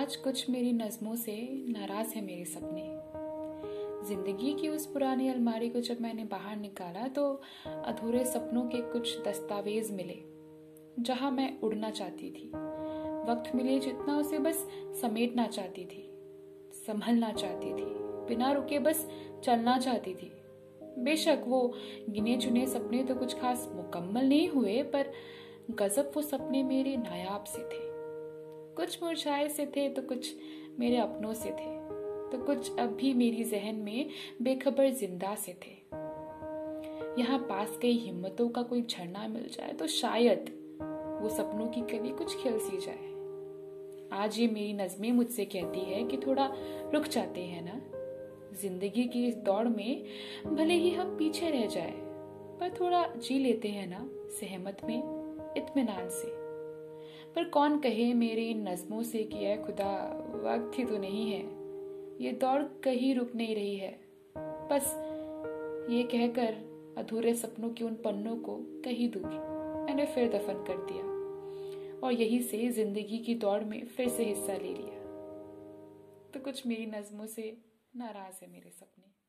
आज कुछ मेरी नज़मों से नाराज़ है मेरे सपने। ज़िंदगी की उस पुरानी अलमारी को जब मैंने बाहर निकाला तो अधूरे सपनों के कुछ दस्तावेज़ मिले, जहाँ मैं उड़ना चाहती थी। वक्त मिले जितना उसे बस समेटना चाहती थी, संभलना चाहती थी, बिना रुके बस चलना चाहती थी। बेशक वो गिने चुने सपने तो कुछ खास मुकम्मल नहीं हुए, पर गजब वो सपने मेरे नायाब से थे। कुछ मुरझाए से थे तो कुछ मेरे अपनों से थे। तो कुछ अब भी मेरी जहन में बेखबर ज़िंदा से थे। यहाँ पास कई हिम्मतों का कोई झरना मिल जाए तो शायद वो सपनों की कभी कुछ खिल सी जाए। आज ये मेरी नज़में मुझसे कहती है कि थोड़ा रुक जाते हैं ना। ज़िंदगी की इस दौड़ में भले ही हम पीछे रह जाए, पर थोड़ा जी लेते हैं ना सहमत में, इत्मीनान से। पर कौन कहे मेरी इन नज़मों से कि है खुदा, वक्त ही तो नहीं है। ये दौड़ कहीं रुक नहीं रही है। बस ये कहकर अधूरे सपनों के उन पन्नों को कहीं दूर मैंने फिर दफन कर दिया और यही से ज़िंदगी की दौड़ में फिर से हिस्सा ले लिया। तो कुछ मेरी नज़मों से नाराज़ है मेरे सपने।